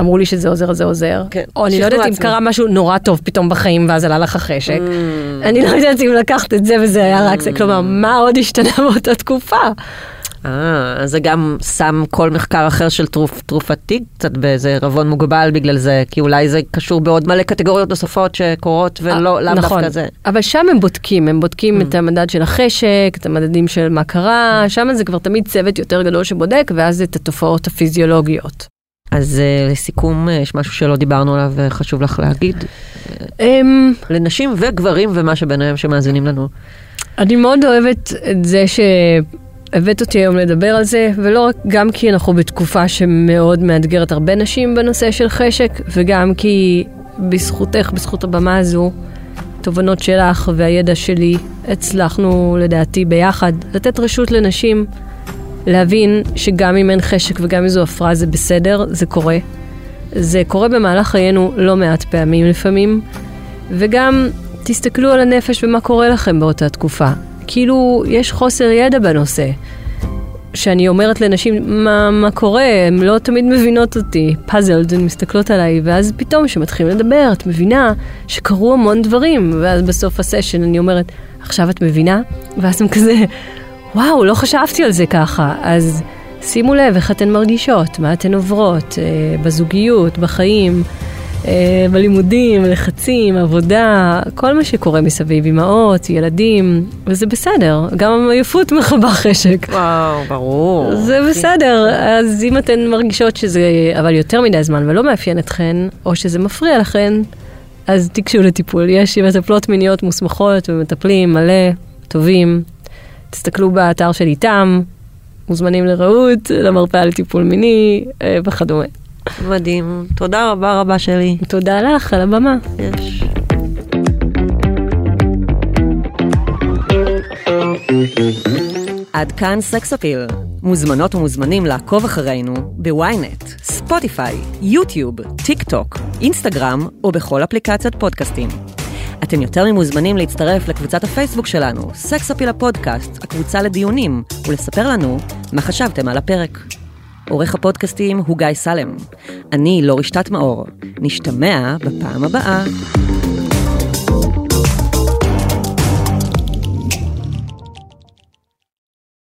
אמרו לי שזה עוזר, זה עוזר. כן, או אני לא יודעת אם. קרה משהו נורא טוב פתאום בחיים ואז עלה לך החשק. אני לא יודעת אם לקחת את זה וזה היה רק זה, כלומר, מה עוד השתנה באותה תקופה? אה, זה גם שם כל מחקר אחר של תרופ, תרופתי קצת באיזה ערבון מוגבל בגלל זה, כי אולי זה קשור בעוד מלא קטגוריות נוספות שקורות ולא, לאו נכון, דווקא זה. אבל שם הם בודקים, הם בודקים את המדד של החשק, את המדדים של מה קרה, שם זה כבר תמיד צוות יותר גדול שבודק, ואז את התופעות הפיזיולוגיות. אז אה, לסיכום, אה, יש משהו שלא דיברנו עליו וחשוב לך להגיד? אמ, לנשים וגברים ומה שביניהם שמאזינים לנו. אני מאוד אוהבת את זה שהבאת אותי היום לדבר על זה, ולא רק, גם כי אנחנו בתקופה שמאוד מאתגרת הרבה נשים בנושא של חשק, וגם כי בזכותך, בזכות הבמה הזו, תובנות שלך והידע שלי, הצלחנו לדעתי ביחד לתת רשות לנשים להבין שגם אם אין חשק וגם אם זו הפרעה זה בסדר, זה קורה. זה קורה במהלך חיינו לא מעט פעמים לפעמים, וגם תסתכלו על הנפש ומה קורה לכם באותה תקופה. כאילו, יש חוסר ידע בנושא. שאני אומרת לנשים מה, מה קורה, הן לא תמיד מבינות אותי, פאזלד, הן מסתכלות עליי, ואז פתאום כשמתחילים לדבר, את מבינה שקרו המון דברים, ואז בסוף הסשן אני אומרת, עכשיו את מבינה? ואז הם כזה, וואו, לא חשבתי על זה ככה. אז שימו לב איך אתן מרגישות, מה אתן עוברות, אה, בזוגיות, בחיים. אה, בלימודים, לחצים, עבודה, כל מה שקורה מסביב, אמהות, ילדים, וזה בסדר, גם עייפות מכבה חשק. וואו, ברור. זה בסדר, אז אם אתן מרגישות שזה אבל יותר מדי זמן ולא מאפיין אתכן, או שזה מפריע לכן, אז תיגשו לטיפול. יש מטפלות מיניות מוסמכות ומטפלים מלא, טובים. תסתכלו באתר של איתם, מוזמנים לרעות, למרפאה לטיפול מיני אה, וכדומה. מדהים. תודה רבה רבה שלי. תודה לך על הבמה. יש. עד כאן סקס אפיל. מוזמנות ומוזמנים לעקוב אחרינו בוויינט, ספוטיפיי, יוטיוב, טיק טוק, אינסטגרם או בכל אפליקציות פודקאסטים. אתם יותר ממוזמנים להצטרף לקבוצת הפייסבוק שלנו, סקס אפיל הפודקאסט, הקבוצה לדיונים, ולספר לנו מה חשבתם על הפרק. עורך הפודקאסטים הוא גיא סלם. אני לא רשתת מאור. נשתמע בפעם הבאה.